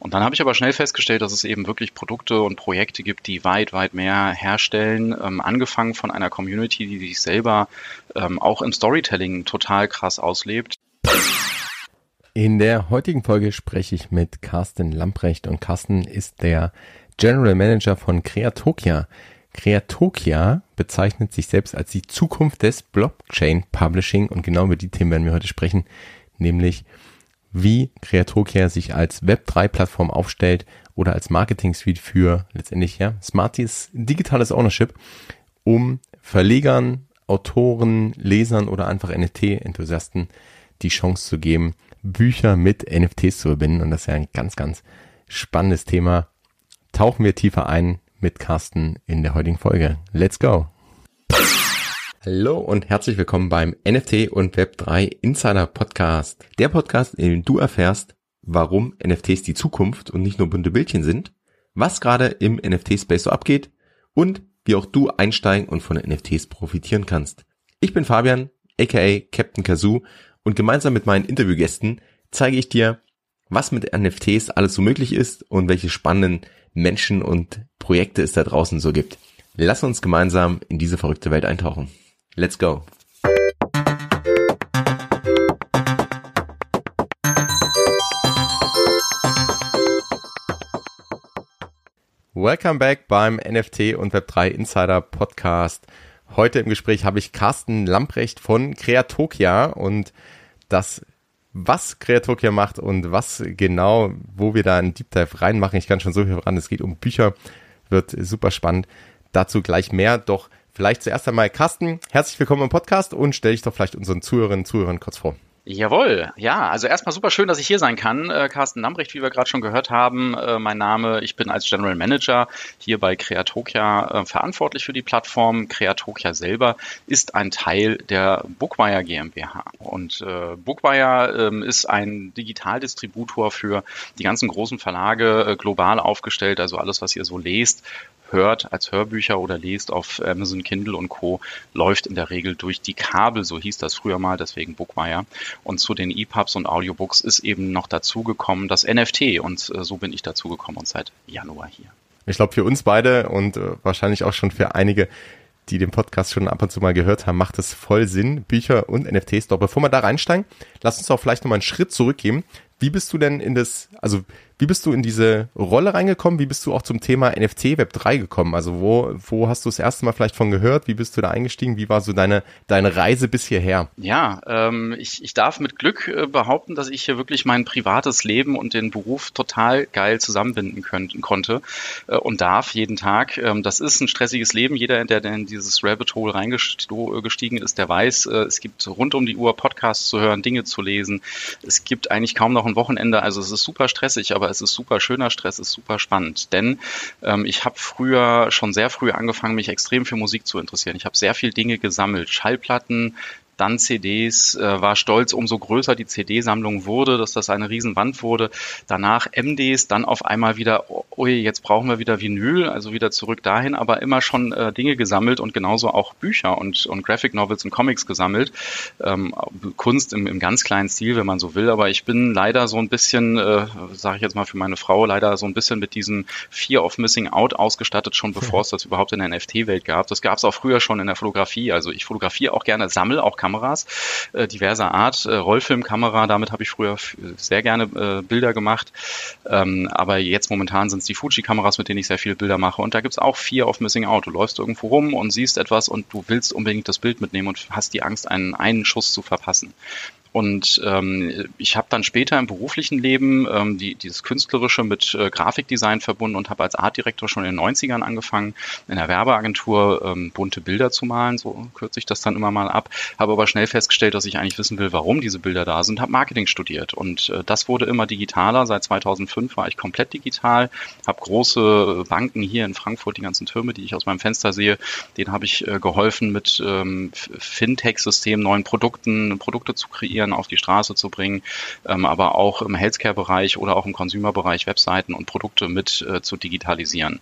Und dann habe ich aber schnell festgestellt, dass es eben wirklich Produkte und Projekte gibt, die weit, weit mehr herstellen, ähm, angefangen von einer Community, die sich selber ähm, auch im Storytelling total krass auslebt. In der heutigen Folge spreche ich mit Carsten Lamprecht und Carsten ist der General Manager von Creatokia. Creatokia bezeichnet sich selbst als die Zukunft des Blockchain Publishing und genau über die Themen werden wir heute sprechen, nämlich wie Creatokia sich als Web3-Plattform aufstellt oder als Marketing-Suite für letztendlich ja smarties digitales Ownership, um Verlegern, Autoren, Lesern oder einfach NFT-Enthusiasten die Chance zu geben, Bücher mit NFTs zu verbinden. Und das ist ja ein ganz, ganz spannendes Thema. Tauchen wir tiefer ein mit Carsten in der heutigen Folge. Let's go! Hallo und herzlich willkommen beim NFT und Web3 Insider Podcast. Der Podcast, in dem du erfährst, warum NFTs die Zukunft und nicht nur bunte Bildchen sind, was gerade im NFT-Space so abgeht und wie auch du einsteigen und von NFTs profitieren kannst. Ich bin Fabian, aka Captain Kazoo und gemeinsam mit meinen Interviewgästen zeige ich dir, was mit NFTs alles so möglich ist und welche spannenden Menschen und Projekte es da draußen so gibt. Lass uns gemeinsam in diese verrückte Welt eintauchen. Let's go. Welcome back beim NFT und Web3 Insider Podcast. Heute im Gespräch habe ich Carsten Lamprecht von Creatokia und das, was Creatokia macht und was genau, wo wir da einen Deep Dive reinmachen. Ich kann schon so viel voran. Es geht um Bücher, wird super spannend. Dazu gleich mehr. Doch vielleicht zuerst einmal Carsten, herzlich willkommen im Podcast und stell dich doch vielleicht unseren Zuhörerinnen und Zuhörern kurz vor. Jawohl, ja, also erstmal super schön, dass ich hier sein kann. Äh, Carsten Lambrecht, wie wir gerade schon gehört haben, äh, mein Name. Ich bin als General Manager hier bei Creatokia äh, verantwortlich für die Plattform. Creatokia selber ist ein Teil der Bookwire GmbH. Und äh, Bookwire ähm, ist ein Digitaldistributor für die ganzen großen Verlage äh, global aufgestellt. Also alles, was ihr so lest, hört als Hörbücher oder lest auf Amazon Kindle und Co. läuft in der Regel durch die Kabel, so hieß das früher mal, deswegen Bookwire. Und zu den EPUBs und Audiobooks ist eben noch dazugekommen das NFT und äh, so bin ich dazugekommen und seit Januar hier. Ich glaube, für uns beide und äh, wahrscheinlich auch schon für einige, die den Podcast schon ab und zu mal gehört haben, macht es voll Sinn, Bücher und NFTs. Doch bevor wir da reinsteigen, lass uns auch vielleicht nochmal einen Schritt zurückgehen. Wie bist du denn in das, also wie bist du in diese Rolle reingekommen? Wie bist du auch zum Thema NFT Web 3 gekommen? Also wo, wo hast du das erste Mal vielleicht von gehört? Wie bist du da eingestiegen? Wie war so deine, deine Reise bis hierher? Ja, ähm, ich, ich darf mit Glück äh, behaupten, dass ich hier wirklich mein privates Leben und den Beruf total geil zusammenbinden können, konnte äh, und darf jeden Tag. Ähm, das ist ein stressiges Leben. Jeder, der in dieses Rabbit Hole reingestiegen ist, der weiß, äh, es gibt rund um die Uhr Podcasts zu hören, Dinge zu lesen. Es gibt eigentlich kaum noch ein Wochenende. Also es ist super stressig, aber aber es ist super schöner Stress, ist super spannend. Denn ähm, ich habe früher, schon sehr früh angefangen, mich extrem für Musik zu interessieren. Ich habe sehr viel Dinge gesammelt. Schallplatten, dann CDs, äh, war stolz, umso größer die CD-Sammlung wurde, dass das eine Riesenwand wurde. Danach MDs, dann auf einmal wieder, ui, jetzt brauchen wir wieder Vinyl, also wieder zurück dahin, aber immer schon äh, Dinge gesammelt und genauso auch Bücher und, und Graphic Novels und Comics gesammelt. Ähm, Kunst im, im ganz kleinen Stil, wenn man so will, aber ich bin leider so ein bisschen, äh, sage ich jetzt mal für meine Frau, leider so ein bisschen mit diesem Fear of Missing Out ausgestattet, schon bevor es das überhaupt in der NFT-Welt gab. Das gab es auch früher schon in der Fotografie. Also ich fotografiere auch gerne, sammle auch Kameras äh, diverser Art. Äh, Rollfilmkamera, damit habe ich früher sehr gerne äh, Bilder gemacht. Ähm, aber jetzt momentan sind es die Fuji-Kameras, mit denen ich sehr viele Bilder mache. Und da gibt es auch vier auf Missing Out. Du läufst irgendwo rum und siehst etwas und du willst unbedingt das Bild mitnehmen und hast die Angst, einen, einen Schuss zu verpassen. Und ähm, ich habe dann später im beruflichen Leben ähm, die, dieses Künstlerische mit äh, Grafikdesign verbunden und habe als Artdirektor schon in den 90ern angefangen, in der Werbeagentur ähm, bunte Bilder zu malen, so kürze ich das dann immer mal ab, habe aber schnell festgestellt, dass ich eigentlich wissen will, warum diese Bilder da sind, habe Marketing studiert. Und äh, das wurde immer digitaler. Seit 2005 war ich komplett digital, habe große Banken hier in Frankfurt, die ganzen Türme, die ich aus meinem Fenster sehe, denen habe ich äh, geholfen, mit ähm, Fintech-Systemen, neuen Produkten, Produkte zu kreieren Vieren auf die Straße zu bringen, ähm, aber auch im Healthcare-Bereich oder auch im Consumer-Bereich Webseiten und Produkte mit äh, zu digitalisieren.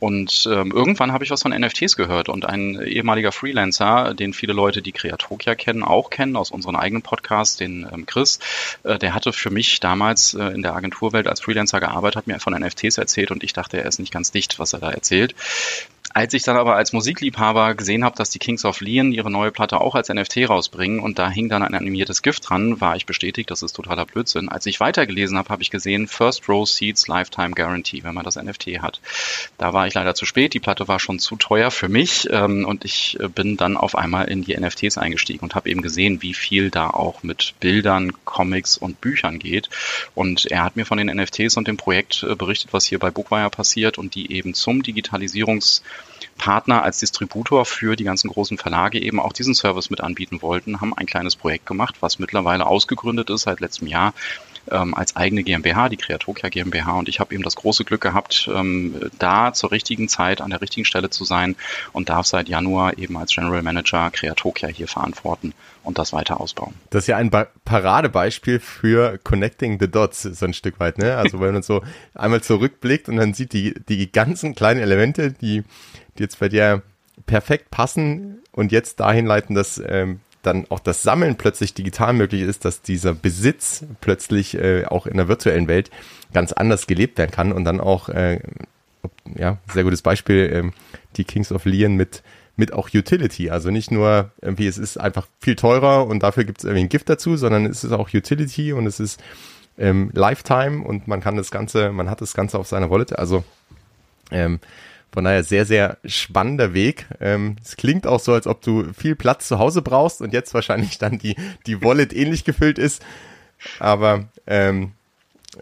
Und ähm, irgendwann habe ich was von NFTs gehört und ein ehemaliger Freelancer, den viele Leute, die Creatokia kennen, auch kennen aus unserem eigenen Podcast, den ähm, Chris, äh, der hatte für mich damals äh, in der Agenturwelt als Freelancer gearbeitet, hat mir von NFTs erzählt und ich dachte, er ist nicht ganz dicht, was er da erzählt. Als ich dann aber als Musikliebhaber gesehen habe, dass die Kings of Leon ihre neue Platte auch als NFT rausbringen und da hing dann ein animiertes Gift dran, war ich bestätigt, das ist totaler Blödsinn. Als ich weitergelesen habe, habe ich gesehen, First Row Seats Lifetime Guarantee, wenn man das NFT hat. Da war ich leider zu spät, die Platte war schon zu teuer für mich ähm, und ich äh, bin dann auf einmal in die NFTs eingestiegen und habe eben gesehen, wie viel da auch mit Bildern, Comics und Büchern geht. Und er hat mir von den NFTs und dem Projekt äh, berichtet, was hier bei Bookwire passiert und die eben zum Digitalisierungs Partner als Distributor für die ganzen großen Verlage eben auch diesen Service mit anbieten wollten, haben ein kleines Projekt gemacht, was mittlerweile ausgegründet ist seit letztem Jahr ähm, als eigene GmbH, die Kreatokia GmbH. Und ich habe eben das große Glück gehabt, ähm, da zur richtigen Zeit an der richtigen Stelle zu sein und darf seit Januar eben als General Manager Kreatokia hier verantworten und das weiter ausbauen. Das ist ja ein ba Paradebeispiel für Connecting the Dots, so ein Stück weit, ne? Also wenn man so einmal zurückblickt und dann sieht die, die ganzen kleinen Elemente, die, die jetzt bei dir perfekt passen und jetzt dahin leiten, dass ähm, dann auch das Sammeln plötzlich digital möglich ist, dass dieser Besitz plötzlich äh, auch in der virtuellen Welt ganz anders gelebt werden kann und dann auch, äh, ja, sehr gutes Beispiel, äh, die Kings of Leon mit mit auch Utility. Also nicht nur irgendwie, es ist einfach viel teurer und dafür gibt es irgendwie ein Gift dazu, sondern es ist auch Utility und es ist ähm, Lifetime und man kann das Ganze, man hat das Ganze auf seiner Wallet. Also ähm, von daher sehr, sehr spannender Weg. Ähm, es klingt auch so, als ob du viel Platz zu Hause brauchst und jetzt wahrscheinlich dann die, die Wallet ähnlich gefüllt ist. Aber ähm,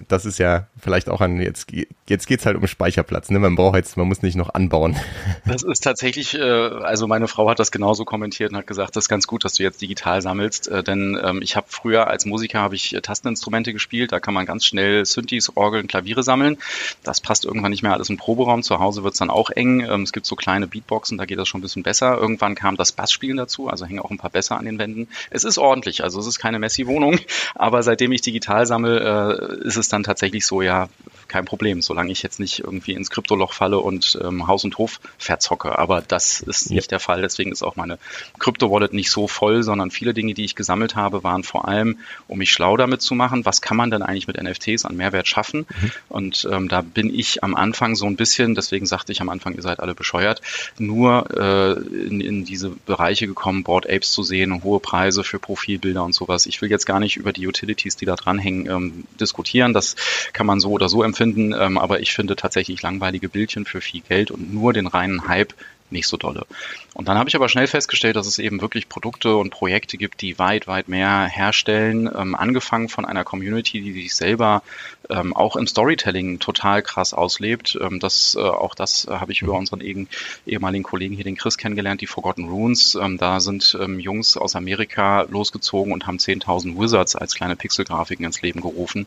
das ist ja vielleicht auch ein, jetzt, jetzt geht's halt um Speicherplatz, ne? Man braucht jetzt, man muss nicht noch anbauen. Das ist tatsächlich, äh, also meine Frau hat das genauso kommentiert und hat gesagt, das ist ganz gut, dass du jetzt digital sammelst, äh, denn ähm, ich habe früher als Musiker habe ich Tasteninstrumente gespielt, da kann man ganz schnell Synthes, Orgeln, Klaviere sammeln. Das passt irgendwann nicht mehr alles im Proberaum, zu Hause wird's dann auch eng. Ähm, es gibt so kleine Beatboxen, da geht das schon ein bisschen besser. Irgendwann kam das Bassspielen dazu, also hängen auch ein paar Bässe an den Wänden. Es ist ordentlich, also es ist keine Messi-Wohnung, aber seitdem ich digital sammle, äh, ist es dann tatsächlich so, ja, kein Problem, solange ich jetzt nicht irgendwie ins Kryptoloch falle und ähm, Haus und Hof verzocke. Aber das ist nicht ja. der Fall. Deswegen ist auch meine Krypto-Wallet nicht so voll, sondern viele Dinge, die ich gesammelt habe, waren vor allem, um mich schlau damit zu machen, was kann man denn eigentlich mit NFTs an Mehrwert schaffen? Mhm. Und ähm, da bin ich am Anfang so ein bisschen, deswegen sagte ich am Anfang, ihr seid alle bescheuert, nur äh, in, in diese Bereiche gekommen, Board Apes zu sehen, hohe Preise für Profilbilder und sowas. Ich will jetzt gar nicht über die Utilities, die da dranhängen, ähm, diskutieren. Das kann man so oder so empfinden, ähm, aber ich finde tatsächlich langweilige Bildchen für viel Geld und nur den reinen Hype nicht so dolle. Und dann habe ich aber schnell festgestellt, dass es eben wirklich Produkte und Projekte gibt, die weit, weit mehr herstellen, ähm, angefangen von einer Community, die sich selber ähm, auch im Storytelling total krass auslebt. Ähm, das, äh, auch das äh, habe ich über unseren eh ehemaligen Kollegen hier, den Chris, kennengelernt, die Forgotten Runes. Ähm, da sind ähm, Jungs aus Amerika losgezogen und haben 10.000 Wizards als kleine Pixelgrafiken ins Leben gerufen.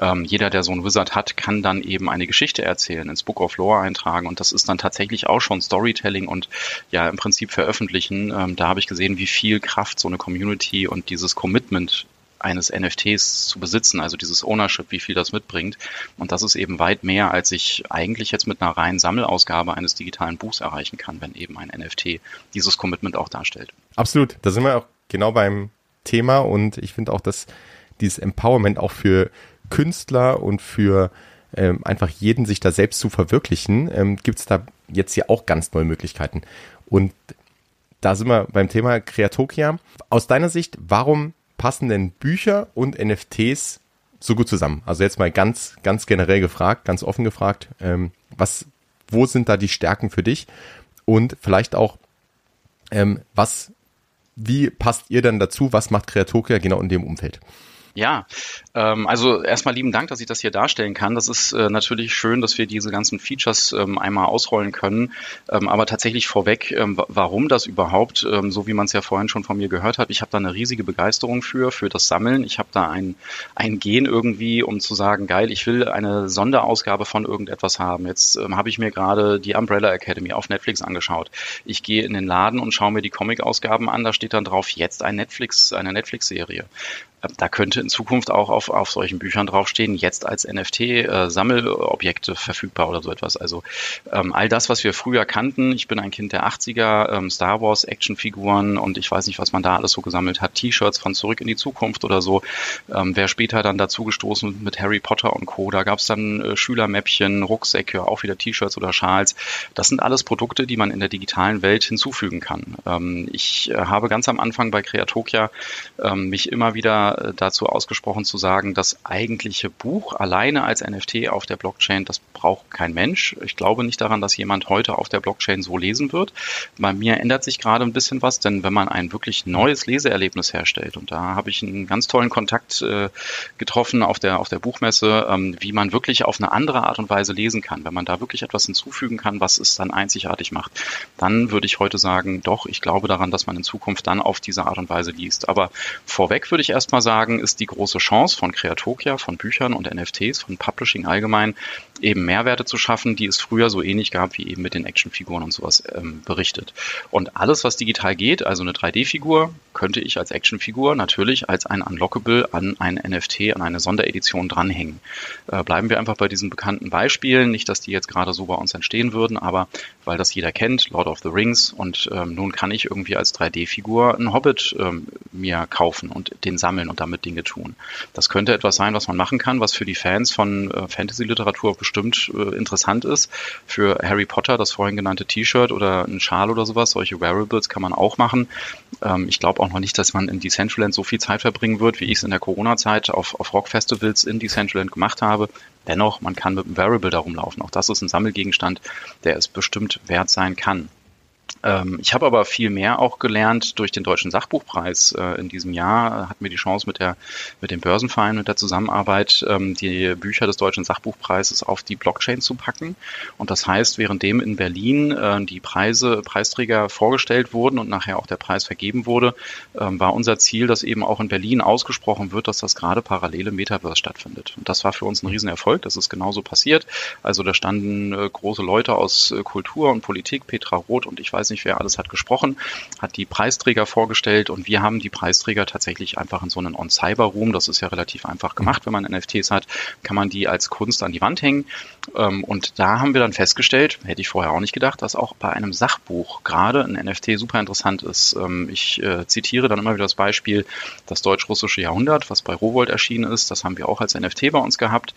Ähm, jeder, der so einen Wizard hat, kann dann eben eine Geschichte erzählen, ins Book of Lore eintragen und das ist dann tatsächlich auch schon Storytelling und ja im Prinzip veröffentlichen. Ähm, da habe ich gesehen, wie viel Kraft so eine Community und dieses Commitment eines NFTs zu besitzen, also dieses Ownership, wie viel das mitbringt. Und das ist eben weit mehr, als ich eigentlich jetzt mit einer reinen Sammelausgabe eines digitalen Buchs erreichen kann, wenn eben ein NFT dieses Commitment auch darstellt. Absolut. Da sind wir auch genau beim Thema und ich finde auch, dass dieses Empowerment auch für Künstler und für ähm, einfach jeden sich da selbst zu verwirklichen, ähm, gibt es da jetzt ja auch ganz neue Möglichkeiten. Und da sind wir beim Thema Kreatokia. Aus deiner Sicht, warum passen denn Bücher und NFTs so gut zusammen? Also jetzt mal ganz, ganz generell gefragt, ganz offen gefragt, ähm, was, wo sind da die Stärken für dich? Und vielleicht auch, ähm, was, wie passt ihr dann dazu? Was macht Kreatokia genau in dem Umfeld? Ja, ähm, also erstmal lieben Dank, dass ich das hier darstellen kann. Das ist äh, natürlich schön, dass wir diese ganzen Features ähm, einmal ausrollen können. Ähm, aber tatsächlich vorweg, ähm, warum das überhaupt, ähm, so wie man es ja vorhin schon von mir gehört hat, ich habe da eine riesige Begeisterung für, für das Sammeln. Ich habe da ein, ein Gen irgendwie, um zu sagen, geil, ich will eine Sonderausgabe von irgendetwas haben. Jetzt ähm, habe ich mir gerade die Umbrella Academy auf Netflix angeschaut. Ich gehe in den Laden und schaue mir die Comic-Ausgaben an, da steht dann drauf, jetzt ein Netflix, eine Netflix-Serie da könnte in Zukunft auch auf, auf solchen Büchern draufstehen, jetzt als NFT-Sammelobjekte äh, verfügbar oder so etwas. Also ähm, all das, was wir früher kannten, ich bin ein Kind der 80er, ähm, Star Wars Actionfiguren und ich weiß nicht, was man da alles so gesammelt hat, T-Shirts von Zurück in die Zukunft oder so. Ähm, wer später dann dazu gestoßen mit Harry Potter und Co., da gab es dann äh, Schülermäppchen, Rucksäcke, auch wieder T-Shirts oder Schals. Das sind alles Produkte, die man in der digitalen Welt hinzufügen kann. Ähm, ich äh, habe ganz am Anfang bei Creatokia ähm, mich immer wieder äh, dazu ausgesprochen zu sagen, das eigentliche Buch alleine als NFT auf der Blockchain, das braucht kein Mensch. Ich glaube nicht daran, dass jemand heute auf der Blockchain so lesen wird. Bei mir ändert sich gerade ein bisschen was, denn wenn man ein wirklich neues Leseerlebnis herstellt, und da habe ich einen ganz tollen Kontakt äh, getroffen auf der, auf der Buchmesse, ähm, wie man wirklich auf eine andere Art und Weise lesen kann, wenn man da wirklich etwas hinzufügen kann, was es dann einzigartig macht, dann würde ich heute sagen, doch, ich glaube daran, dass man in Zukunft dann auf diese Art und Weise liest. Aber vorweg würde ich erstmal sagen, ist die große Chance von Creatokia, von Büchern und NFTs, von Publishing allgemein, eben Mehrwerte zu schaffen, die es früher so ähnlich gab wie eben mit den Actionfiguren und sowas ähm, berichtet. Und alles, was digital geht, also eine 3D-Figur, könnte ich als Actionfigur natürlich als ein Unlockable an ein NFT, an eine Sonderedition dranhängen. Äh, bleiben wir einfach bei diesen bekannten Beispielen. Nicht, dass die jetzt gerade so bei uns entstehen würden, aber weil das jeder kennt, Lord of the Rings. Und ähm, nun kann ich irgendwie als 3D-Figur einen Hobbit ähm, mir kaufen und den sammeln und damit Dinge tun. Das könnte etwas sein, was man machen kann, was für die Fans von äh, Fantasy-Literatur bestimmt äh, interessant ist. Für Harry Potter, das vorhin genannte T-Shirt oder ein Schal oder sowas, solche Wearables kann man auch machen. Ähm, ich glaube auch noch nicht, dass man in Decentraland so viel Zeit verbringen wird, wie ich es in der Corona-Zeit auf, auf Rock-Festivals in Decentraland gemacht habe. Dennoch, man kann mit einem Variable darum laufen. Auch das ist ein Sammelgegenstand, der es bestimmt wert sein kann. Ähm, ich habe aber viel mehr auch gelernt durch den Deutschen Sachbuchpreis äh, in diesem Jahr. Hatten wir die Chance mit der mit dem Börsenverein mit der Zusammenarbeit ähm, die Bücher des Deutschen Sachbuchpreises auf die Blockchain zu packen. Und das heißt, währenddem in Berlin äh, die Preise Preisträger vorgestellt wurden und nachher auch der Preis vergeben wurde, ähm, war unser Ziel, dass eben auch in Berlin ausgesprochen wird, dass das gerade parallele Metaverse stattfindet. Und das war für uns ein Riesenerfolg. Das ist genauso passiert. Also da standen äh, große Leute aus Kultur und Politik, Petra Roth und ich weiß nicht, wer alles hat gesprochen, hat die Preisträger vorgestellt und wir haben die Preisträger tatsächlich einfach in so einen On-Cyber-Room, das ist ja relativ einfach gemacht, wenn man NFTs hat, kann man die als Kunst an die Wand hängen. Ähm, und da haben wir dann festgestellt, hätte ich vorher auch nicht gedacht, dass auch bei einem Sachbuch gerade ein NFT super interessant ist. Ähm, ich äh, zitiere dann immer wieder das Beispiel, das deutsch-russische Jahrhundert, was bei Rowold erschienen ist, das haben wir auch als NFT bei uns gehabt.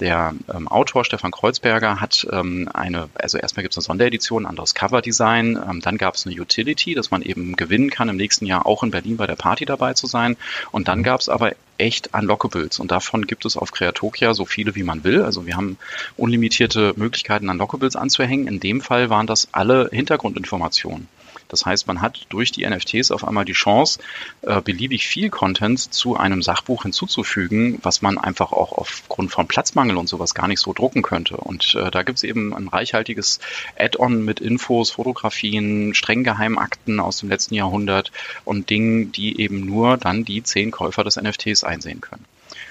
Der ähm, Autor Stefan Kreuzberger hat eine, also erstmal gibt es eine Sonderedition, ein anderes Coverdesign, ähm, dann gab es eine Utility, dass man eben gewinnen kann, im nächsten Jahr auch in Berlin bei der Party dabei zu sein. Und dann gab es aber echt Unlockables. Und davon gibt es auf Creatokia so viele, wie man will. Also wir haben unlimitierte Möglichkeiten, Unlockables anzuhängen. In dem Fall waren das alle Hintergrundinformationen. Das heißt, man hat durch die NFTs auf einmal die Chance, äh, beliebig viel Content zu einem Sachbuch hinzuzufügen, was man einfach auch aufgrund von Platzmangel und sowas gar nicht so drucken könnte. Und äh, da gibt es eben ein reichhaltiges Add-on mit Infos, Fotografien, streng geheimen Akten aus dem letzten Jahrhundert und Dingen, die eben nur dann die zehn Käufer des NFTs einsehen können.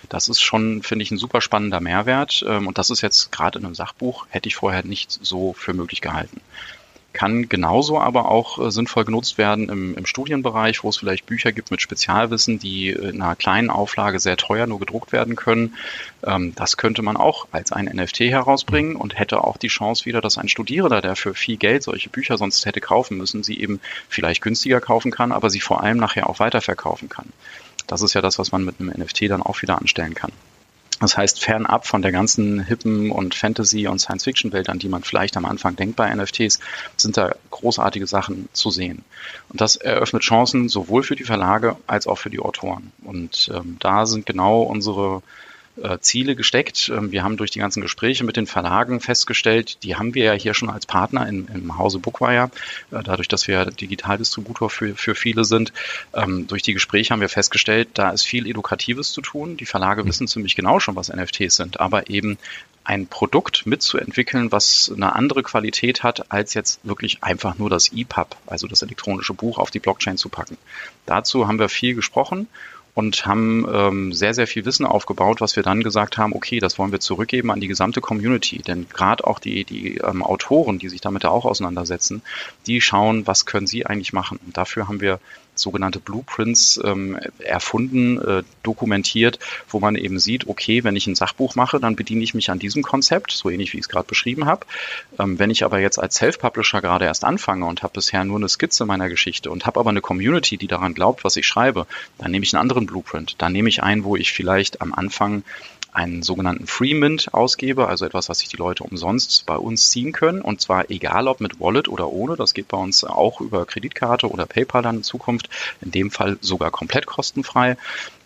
Das ist schon, finde ich, ein super spannender Mehrwert. Ähm, und das ist jetzt gerade in einem Sachbuch, hätte ich vorher nicht so für möglich gehalten kann genauso aber auch äh, sinnvoll genutzt werden im, im Studienbereich, wo es vielleicht Bücher gibt mit Spezialwissen, die in einer kleinen Auflage sehr teuer nur gedruckt werden können. Ähm, das könnte man auch als ein NFT herausbringen und hätte auch die Chance wieder, dass ein Studierender, der für viel Geld solche Bücher sonst hätte kaufen müssen, sie eben vielleicht günstiger kaufen kann, aber sie vor allem nachher auch weiterverkaufen kann. Das ist ja das, was man mit einem NFT dann auch wieder anstellen kann. Das heißt, fernab von der ganzen hippen und Fantasy- und Science-Fiction-Welt, an die man vielleicht am Anfang denkt bei NFTs, sind da großartige Sachen zu sehen. Und das eröffnet Chancen sowohl für die Verlage als auch für die Autoren. Und ähm, da sind genau unsere äh, Ziele gesteckt. Ähm, wir haben durch die ganzen Gespräche mit den Verlagen festgestellt, die haben wir ja hier schon als Partner in, im Hause Bookwire, äh, dadurch, dass wir Digitaldistributor für, für viele sind. Ähm, durch die Gespräche haben wir festgestellt, da ist viel Edukatives zu tun. Die Verlage wissen ziemlich genau schon, was NFTs sind, aber eben ein Produkt mitzuentwickeln, was eine andere Qualität hat, als jetzt wirklich einfach nur das EPUB, also das elektronische Buch, auf die Blockchain zu packen. Dazu haben wir viel gesprochen und haben ähm, sehr, sehr viel Wissen aufgebaut, was wir dann gesagt haben, okay, das wollen wir zurückgeben an die gesamte Community. Denn gerade auch die, die ähm, Autoren, die sich damit auch auseinandersetzen, die schauen, was können sie eigentlich machen. Und dafür haben wir sogenannte Blueprints ähm, erfunden, äh, dokumentiert, wo man eben sieht, okay, wenn ich ein Sachbuch mache, dann bediene ich mich an diesem Konzept, so ähnlich wie ich es gerade beschrieben habe. Ähm, wenn ich aber jetzt als Self-Publisher gerade erst anfange und habe bisher nur eine Skizze meiner Geschichte und habe aber eine Community, die daran glaubt, was ich schreibe, dann nehme ich einen anderen Blueprint. Dann nehme ich einen, wo ich vielleicht am Anfang einen sogenannten Free Mint ausgebe, also etwas, was sich die Leute umsonst bei uns ziehen können. Und zwar egal ob mit Wallet oder ohne. Das geht bei uns auch über Kreditkarte oder PayPal dann in Zukunft. In dem Fall sogar komplett kostenfrei.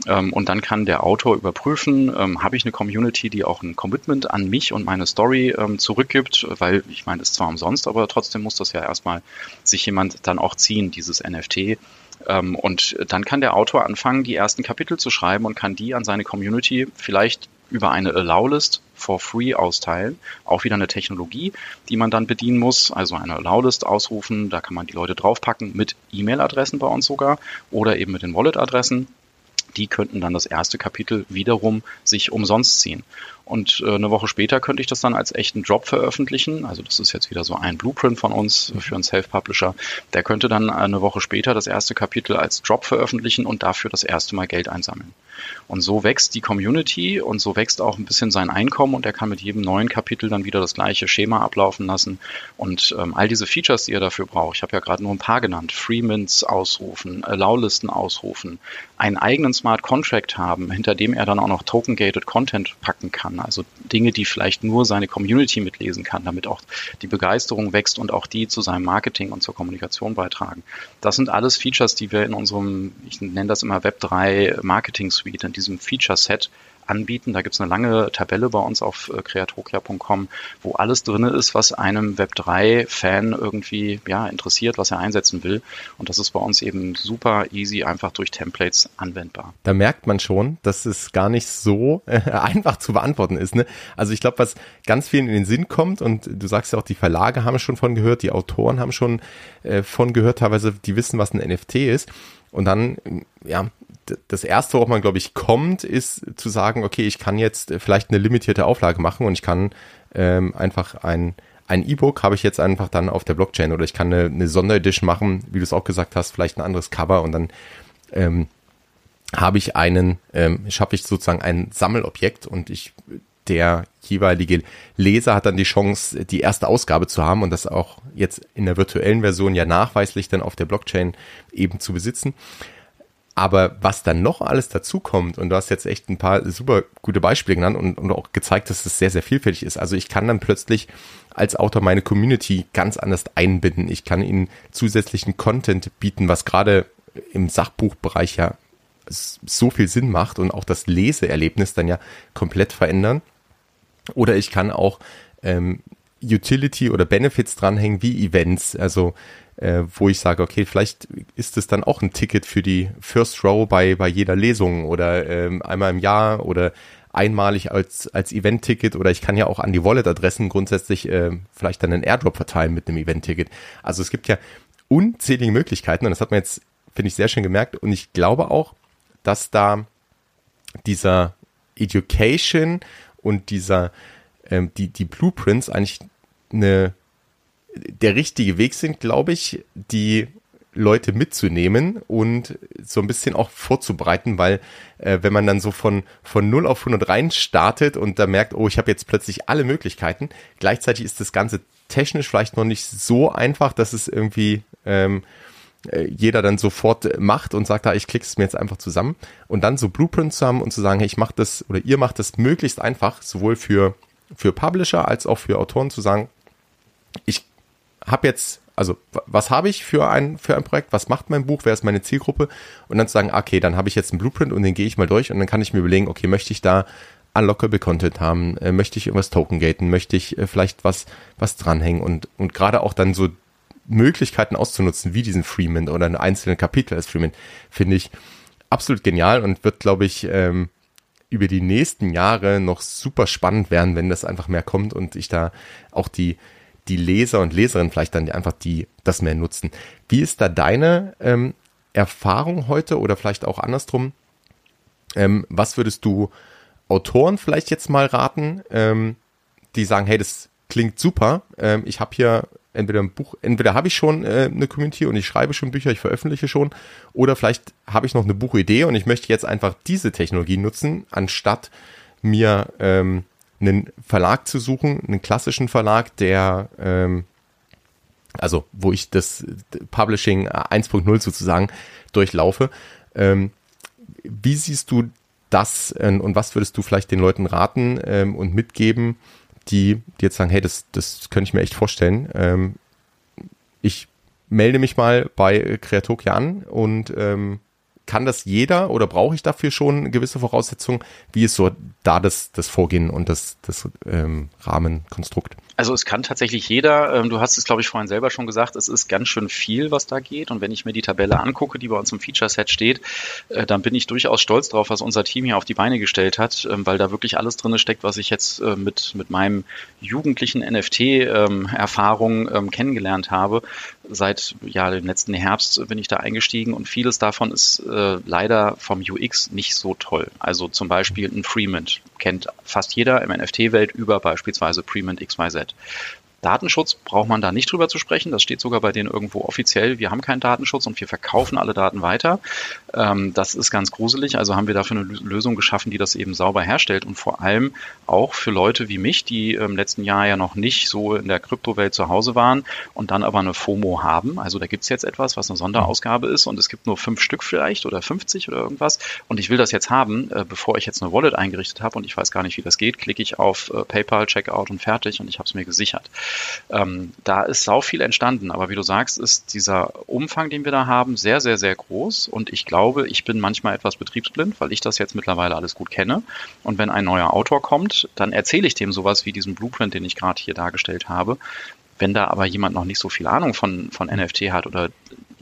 Ähm, und dann kann der Autor überprüfen, ähm, habe ich eine Community, die auch ein Commitment an mich und meine Story ähm, zurückgibt, weil ich meine, ist zwar umsonst, aber trotzdem muss das ja erstmal sich jemand dann auch ziehen, dieses NFT. und dann kann der Autor anfangen, die ersten Kapitel zu schreiben und kann die an seine Community vielleicht über eine Allow-List for free austeilen. Auch wieder eine Technologie, die man dann bedienen muss. Also eine Allow-List ausrufen, da kann man die Leute draufpacken mit E-Mail-Adressen bei uns sogar oder eben mit den Wallet-Adressen die könnten dann das erste Kapitel wiederum sich umsonst ziehen. Und äh, eine Woche später könnte ich das dann als echten Drop veröffentlichen. Also das ist jetzt wieder so ein Blueprint von uns für einen Self-Publisher. Der könnte dann eine Woche später das erste Kapitel als Drop veröffentlichen und dafür das erste Mal Geld einsammeln. Und so wächst die Community und so wächst auch ein bisschen sein Einkommen und er kann mit jedem neuen Kapitel dann wieder das gleiche Schema ablaufen lassen. Und ähm, all diese Features, die er dafür braucht, ich habe ja gerade nur ein paar genannt, Freemints ausrufen, Allow-Listen ausrufen, einen eigenen Smart Contract haben, hinter dem er dann auch noch Token-Gated Content packen kann. Also Dinge, die vielleicht nur seine Community mitlesen kann, damit auch die Begeisterung wächst und auch die zu seinem Marketing und zur Kommunikation beitragen. Das sind alles Features, die wir in unserem, ich nenne das immer Web3 Marketing Suite, in diesem Feature Set anbieten. Da gibt es eine lange Tabelle bei uns auf äh, wo alles drin ist, was einem Web3-Fan irgendwie ja, interessiert, was er einsetzen will. Und das ist bei uns eben super easy, einfach durch Templates anwendbar. Da merkt man schon, dass es gar nicht so äh, einfach zu beantworten ist. Ne? Also ich glaube, was ganz vielen in den Sinn kommt, und du sagst ja auch, die Verlage haben schon von gehört, die Autoren haben schon äh, von gehört, teilweise die wissen, was ein NFT ist. Und dann, ja, das erste, worauf man, glaube ich, kommt, ist zu sagen, okay, ich kann jetzt vielleicht eine limitierte Auflage machen und ich kann ähm, einfach ein ein E-Book habe ich jetzt einfach dann auf der Blockchain oder ich kann eine, eine Sonderedition machen, wie du es auch gesagt hast, vielleicht ein anderes Cover und dann ähm, habe ich einen, ähm, schaffe ich sozusagen ein Sammelobjekt und ich der jeweilige Leser hat dann die Chance, die erste Ausgabe zu haben und das auch jetzt in der virtuellen Version ja nachweislich dann auf der Blockchain eben zu besitzen. Aber was dann noch alles dazu kommt, und du hast jetzt echt ein paar super gute Beispiele genannt und, und auch gezeigt, dass es sehr, sehr vielfältig ist. Also ich kann dann plötzlich als Autor meine Community ganz anders einbinden. Ich kann ihnen zusätzlichen Content bieten, was gerade im Sachbuchbereich ja so viel Sinn macht und auch das Leseerlebnis dann ja komplett verändern. Oder ich kann auch ähm, Utility oder Benefits dranhängen wie Events. Also äh, wo ich sage, okay, vielleicht ist es dann auch ein Ticket für die First Row bei, bei jeder Lesung oder ähm, einmal im Jahr oder einmalig als, als Event-Ticket oder ich kann ja auch an die Wallet-Adressen grundsätzlich äh, vielleicht dann einen Airdrop verteilen mit einem Event-Ticket. Also es gibt ja unzählige Möglichkeiten und das hat man jetzt, finde ich, sehr schön gemerkt und ich glaube auch, dass da dieser Education und dieser, ähm, die, die Blueprints eigentlich eine der richtige Weg sind, glaube ich, die Leute mitzunehmen und so ein bisschen auch vorzubereiten, weil äh, wenn man dann so von, von 0 auf 100 rein startet und da merkt, oh, ich habe jetzt plötzlich alle Möglichkeiten, gleichzeitig ist das Ganze technisch vielleicht noch nicht so einfach, dass es irgendwie ähm, äh, jeder dann sofort macht und sagt, ah, ich klicke es mir jetzt einfach zusammen. Und dann so Blueprints zu haben und zu sagen, hey, ich mache das oder ihr macht das möglichst einfach, sowohl für, für Publisher als auch für Autoren zu sagen, ich habe jetzt, also was habe ich für ein, für ein Projekt, was macht mein Buch, wer ist meine Zielgruppe? Und dann zu sagen, okay, dann habe ich jetzt einen Blueprint und den gehe ich mal durch und dann kann ich mir überlegen, okay, möchte ich da unlockable Content haben, äh, möchte ich irgendwas token gaten, möchte ich äh, vielleicht was, was dranhängen? Und, und gerade auch dann so Möglichkeiten auszunutzen, wie diesen Freeman oder ein einzelnen Kapitel als Freeman, finde ich absolut genial und wird, glaube ich, ähm, über die nächsten Jahre noch super spannend werden, wenn das einfach mehr kommt und ich da auch die, die Leser und Leserinnen vielleicht dann einfach die das mehr nutzen. Wie ist da deine ähm, Erfahrung heute oder vielleicht auch andersrum? Ähm, was würdest du Autoren vielleicht jetzt mal raten, ähm, die sagen, hey, das klingt super, ähm, ich habe hier entweder ein Buch, entweder habe ich schon äh, eine Community und ich schreibe schon Bücher, ich veröffentliche schon, oder vielleicht habe ich noch eine Buchidee und ich möchte jetzt einfach diese Technologie nutzen, anstatt mir ähm, einen Verlag zu suchen, einen klassischen Verlag, der ähm, also wo ich das Publishing 1.0 sozusagen durchlaufe. Ähm, wie siehst du das äh, und was würdest du vielleicht den Leuten raten ähm, und mitgeben, die, die jetzt sagen, hey, das, das könnte ich mir echt vorstellen. Ähm, ich melde mich mal bei Kreatokia an und ähm, kann das jeder oder brauche ich dafür schon gewisse Voraussetzungen? Wie ist so da das, das Vorgehen und das, das ähm, Rahmenkonstrukt? Also es kann tatsächlich jeder, ähm, du hast es glaube ich vorhin selber schon gesagt, es ist ganz schön viel, was da geht und wenn ich mir die Tabelle angucke, die bei uns im Feature-Set steht, äh, dann bin ich durchaus stolz drauf, was unser Team hier auf die Beine gestellt hat, ähm, weil da wirklich alles drin steckt, was ich jetzt äh, mit, mit meinem jugendlichen NFT-Erfahrung ähm, kennengelernt habe. Seit ja, dem letzten Herbst bin ich da eingestiegen und vieles davon ist äh, leider vom UX nicht so toll. Also zum Beispiel ein Freemint kennt fast jeder im NFT-Welt über beispielsweise Premint XYZ. Datenschutz braucht man da nicht drüber zu sprechen. Das steht sogar bei denen irgendwo offiziell. Wir haben keinen Datenschutz und wir verkaufen alle Daten weiter. Ähm, das ist ganz gruselig. Also haben wir dafür eine Lösung geschaffen, die das eben sauber herstellt und vor allem auch für Leute wie mich, die im letzten Jahr ja noch nicht so in der Kryptowelt zu Hause waren und dann aber eine FOMO haben. Also da gibt es jetzt etwas, was eine Sonderausgabe ist und es gibt nur fünf Stück vielleicht oder 50 oder irgendwas und ich will das jetzt haben, äh, bevor ich jetzt eine Wallet eingerichtet habe und ich weiß gar nicht, wie das geht, klicke ich auf äh, PayPal, Checkout und fertig und ich habe es mir gesichert. Ähm, da ist sau viel entstanden, aber wie du sagst, ist dieser Umfang, den wir da haben, sehr, sehr, sehr groß. Und ich glaube, ich bin manchmal etwas betriebsblind, weil ich das jetzt mittlerweile alles gut kenne. Und wenn ein neuer Autor kommt, dann erzähle ich dem sowas wie diesen Blueprint, den ich gerade hier dargestellt habe. Wenn da aber jemand noch nicht so viel Ahnung von, von NFT hat oder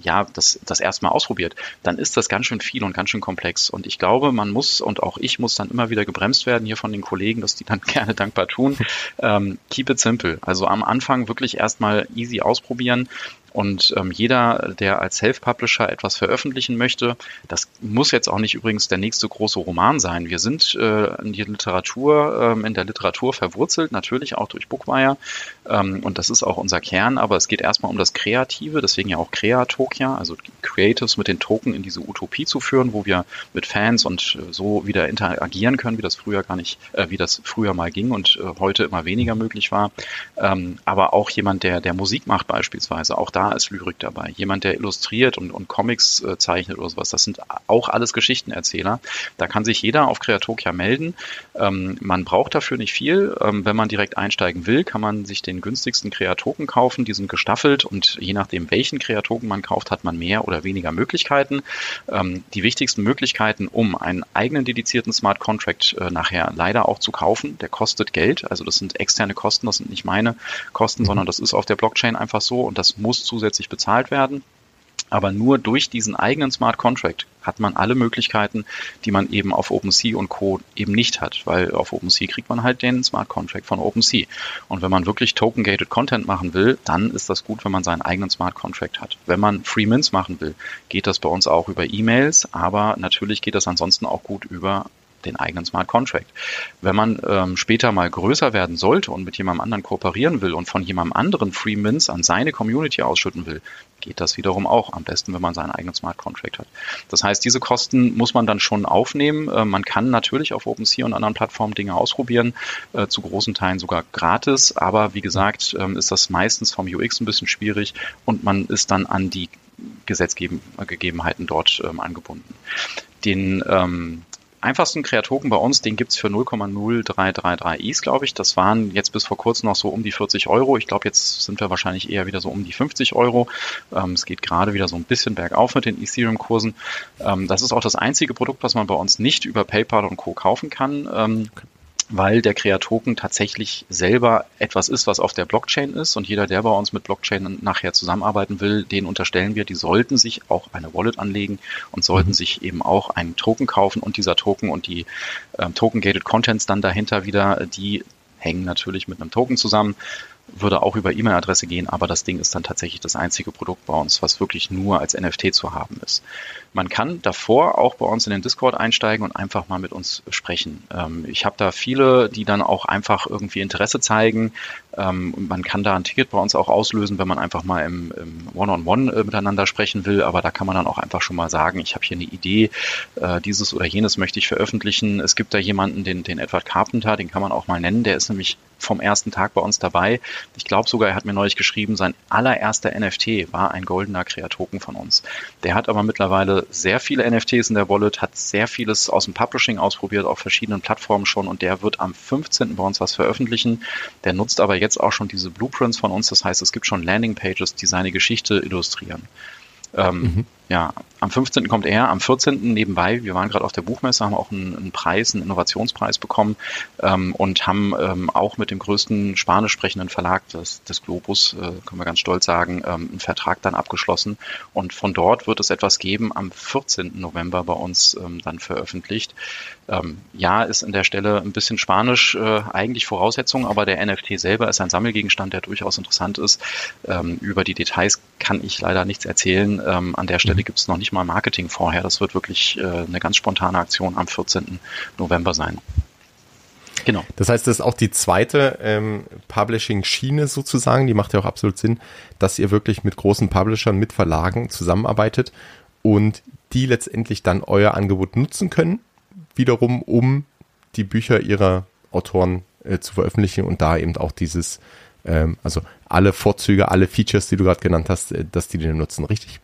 ja, das, das erstmal ausprobiert, dann ist das ganz schön viel und ganz schön komplex. Und ich glaube, man muss und auch ich muss dann immer wieder gebremst werden hier von den Kollegen, dass die dann gerne dankbar tun. Ähm, keep it simple. Also am Anfang wirklich erstmal easy ausprobieren. Und ähm, jeder, der als Self-Publisher etwas veröffentlichen möchte, das muss jetzt auch nicht übrigens der nächste große Roman sein. Wir sind äh, in die Literatur, ähm, in der Literatur verwurzelt, natürlich auch durch Bookwire. Ähm, und das ist auch unser Kern, aber es geht erstmal um das Kreative, deswegen ja auch Kreatokia, also Creatives mit den Token in diese Utopie zu führen, wo wir mit Fans und äh, so wieder interagieren können, wie das früher gar nicht, äh, wie das früher mal ging und äh, heute immer weniger möglich war. Ähm, aber auch jemand, der, der Musik macht beispielsweise, auch da da ist Lyrik dabei. Jemand, der illustriert und, und Comics äh, zeichnet oder sowas. Das sind auch alles Geschichtenerzähler. Da kann sich jeder auf Kreatokia melden. Ähm, man braucht dafür nicht viel. Ähm, wenn man direkt einsteigen will, kann man sich den günstigsten Kreatoken kaufen. Die sind gestaffelt und je nachdem, welchen Kreatoken man kauft, hat man mehr oder weniger Möglichkeiten. Ähm, die wichtigsten Möglichkeiten, um einen eigenen dedizierten Smart Contract äh, nachher leider auch zu kaufen, der kostet Geld. Also das sind externe Kosten, das sind nicht meine Kosten, mhm. sondern das ist auf der Blockchain einfach so und das muss zusätzlich bezahlt werden. Aber nur durch diesen eigenen Smart Contract hat man alle Möglichkeiten, die man eben auf OpenSea und Co. eben nicht hat, weil auf OpenSea kriegt man halt den Smart Contract von OpenSea. Und wenn man wirklich Token-Gated Content machen will, dann ist das gut, wenn man seinen eigenen Smart Contract hat. Wenn man Free Mints machen will, geht das bei uns auch über E-Mails, aber natürlich geht das ansonsten auch gut über den eigenen Smart Contract. Wenn man ähm, später mal größer werden sollte und mit jemandem anderen kooperieren will und von jemandem anderen Free Mints an seine Community ausschütten will, geht das wiederum auch am besten, wenn man seinen eigenen Smart Contract hat. Das heißt, diese Kosten muss man dann schon aufnehmen. Äh, man kann natürlich auf OpenSea und anderen Plattformen Dinge ausprobieren, äh, zu großen Teilen sogar gratis, aber wie gesagt, ähm, ist das meistens vom UX ein bisschen schwierig und man ist dann an die Gesetzgegebenheiten dort ähm, angebunden. Den ähm, einfachsten Kreatoken bei uns, den gibt's für 0,0333 Is, glaube ich. Das waren jetzt bis vor kurzem noch so um die 40 Euro. Ich glaube, jetzt sind wir wahrscheinlich eher wieder so um die 50 Euro. Ähm, es geht gerade wieder so ein bisschen bergauf mit den Ethereum-Kursen. Ähm, das ist auch das einzige Produkt, was man bei uns nicht über PayPal und Co. kaufen kann. Ähm, weil der Kreatoken tatsächlich selber etwas ist, was auf der Blockchain ist. Und jeder, der bei uns mit Blockchain nachher zusammenarbeiten will, den unterstellen wir, die sollten sich auch eine Wallet anlegen und sollten mhm. sich eben auch einen Token kaufen. Und dieser Token und die ähm, Token-Gated Contents dann dahinter wieder, die hängen natürlich mit einem Token zusammen würde auch über E-Mail-Adresse gehen, aber das Ding ist dann tatsächlich das einzige Produkt bei uns, was wirklich nur als NFT zu haben ist. Man kann davor auch bei uns in den Discord einsteigen und einfach mal mit uns sprechen. Ähm, ich habe da viele, die dann auch einfach irgendwie Interesse zeigen. Ähm, man kann da ein Ticket bei uns auch auslösen, wenn man einfach mal im, im One-on-One äh, miteinander sprechen will. Aber da kann man dann auch einfach schon mal sagen, ich habe hier eine Idee, äh, dieses oder jenes möchte ich veröffentlichen. Es gibt da jemanden, den, den Edward Carpenter, den kann man auch mal nennen. Der ist nämlich vom ersten Tag bei uns dabei. Ich glaube sogar, er hat mir neulich geschrieben, sein allererster NFT war ein goldener Kreatoken von uns. Der hat aber mittlerweile sehr viele NFTs in der Wallet, hat sehr vieles aus dem Publishing ausprobiert, auf verschiedenen Plattformen schon und der wird am 15. bei uns was veröffentlichen. Der nutzt aber jetzt auch schon diese Blueprints von uns. Das heißt, es gibt schon Landingpages, die seine Geschichte illustrieren. Ähm, mhm. Ja, am 15. kommt er, am 14. nebenbei, wir waren gerade auf der Buchmesse, haben auch einen, einen Preis, einen Innovationspreis bekommen ähm, und haben ähm, auch mit dem größten spanisch sprechenden Verlag des, des Globus, äh, können wir ganz stolz sagen, ähm, einen Vertrag dann abgeschlossen. Und von dort wird es etwas geben, am 14. November bei uns ähm, dann veröffentlicht. Ähm, ja, ist an der Stelle ein bisschen Spanisch äh, eigentlich Voraussetzung, aber der NFT selber ist ein Sammelgegenstand, der durchaus interessant ist. Ähm, über die Details kann ich leider nichts erzählen. An der Stelle mhm. gibt es noch nicht mal Marketing vorher. Das wird wirklich äh, eine ganz spontane Aktion am 14. November sein. Genau. Das heißt, das ist auch die zweite ähm, Publishing-Schiene sozusagen. Die macht ja auch absolut Sinn, dass ihr wirklich mit großen Publishern, mit Verlagen zusammenarbeitet und die letztendlich dann euer Angebot nutzen können, wiederum um die Bücher ihrer Autoren äh, zu veröffentlichen und da eben auch dieses, ähm, also alle Vorzüge, alle Features, die du gerade genannt hast, äh, dass die den nutzen, richtig?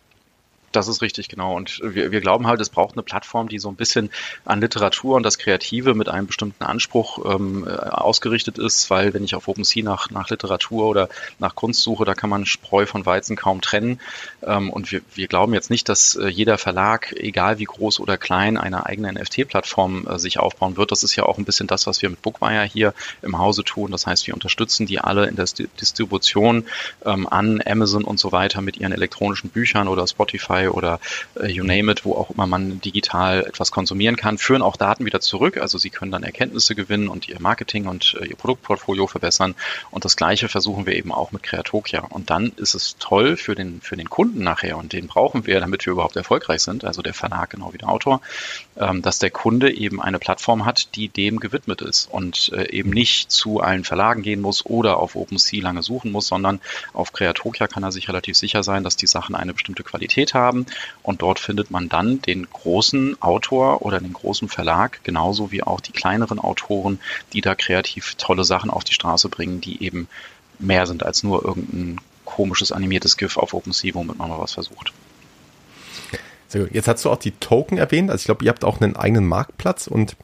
Das ist richtig, genau. Und wir, wir glauben halt, es braucht eine Plattform, die so ein bisschen an Literatur und das Kreative mit einem bestimmten Anspruch ähm, äh, ausgerichtet ist, weil wenn ich auf OpenSea nach, nach Literatur oder nach Kunst suche, da kann man Spreu von Weizen kaum trennen. Ähm, und wir, wir glauben jetzt nicht, dass äh, jeder Verlag, egal wie groß oder klein, eine eigene NFT-Plattform äh, sich aufbauen wird. Das ist ja auch ein bisschen das, was wir mit Bookwire hier im Hause tun. Das heißt, wir unterstützen die alle in der Distribution ähm, an Amazon und so weiter mit ihren elektronischen Büchern oder Spotify Spotify oder äh, you name it, wo auch immer man digital etwas konsumieren kann, führen auch Daten wieder zurück. Also sie können dann Erkenntnisse gewinnen und ihr Marketing und äh, ihr Produktportfolio verbessern. Und das Gleiche versuchen wir eben auch mit Creatokia. Und dann ist es toll für den, für den Kunden nachher und den brauchen wir, damit wir überhaupt erfolgreich sind, also der Verlag genau wie der Autor, ähm, dass der Kunde eben eine Plattform hat, die dem gewidmet ist und äh, eben nicht zu allen Verlagen gehen muss oder auf OpenSea lange suchen muss, sondern auf Creatokia kann er sich relativ sicher sein, dass die Sachen eine bestimmte Qualität haben haben. Und dort findet man dann den großen Autor oder den großen Verlag, genauso wie auch die kleineren Autoren, die da kreativ tolle Sachen auf die Straße bringen, die eben mehr sind als nur irgendein komisches animiertes GIF auf OpenSea, womit man mal was versucht. Jetzt hast du auch die Token erwähnt. Also ich glaube, ihr habt auch einen eigenen Marktplatz und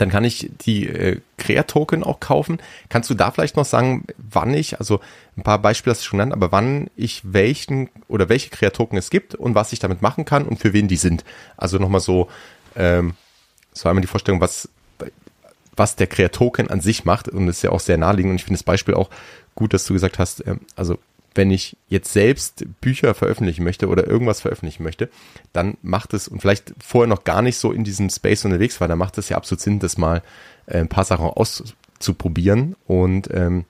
dann kann ich die äh, Crea-Token auch kaufen. Kannst du da vielleicht noch sagen, wann ich, also ein paar Beispiele hast du schon genannt, aber wann ich welchen oder welche Crea-Token es gibt und was ich damit machen kann und für wen die sind. Also nochmal so, ähm, so einmal die Vorstellung, was, was der Crea-Token an sich macht und das ist ja auch sehr naheliegend und ich finde das Beispiel auch gut, dass du gesagt hast, ähm, also wenn ich jetzt selbst Bücher veröffentlichen möchte oder irgendwas veröffentlichen möchte, dann macht es, und vielleicht vorher noch gar nicht so in diesem Space unterwegs war, dann macht es ja absolut Sinn, das mal äh, ein paar Sachen auszuprobieren und ähm,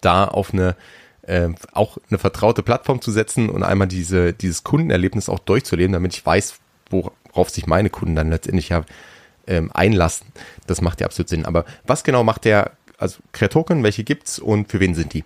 da auf eine äh, auch eine vertraute Plattform zu setzen und einmal diese, dieses Kundenerlebnis auch durchzuleben, damit ich weiß, worauf sich meine Kunden dann letztendlich ja ähm, einlassen. Das macht ja absolut Sinn. Aber was genau macht der, also Creatoken, welche gibt's und für wen sind die?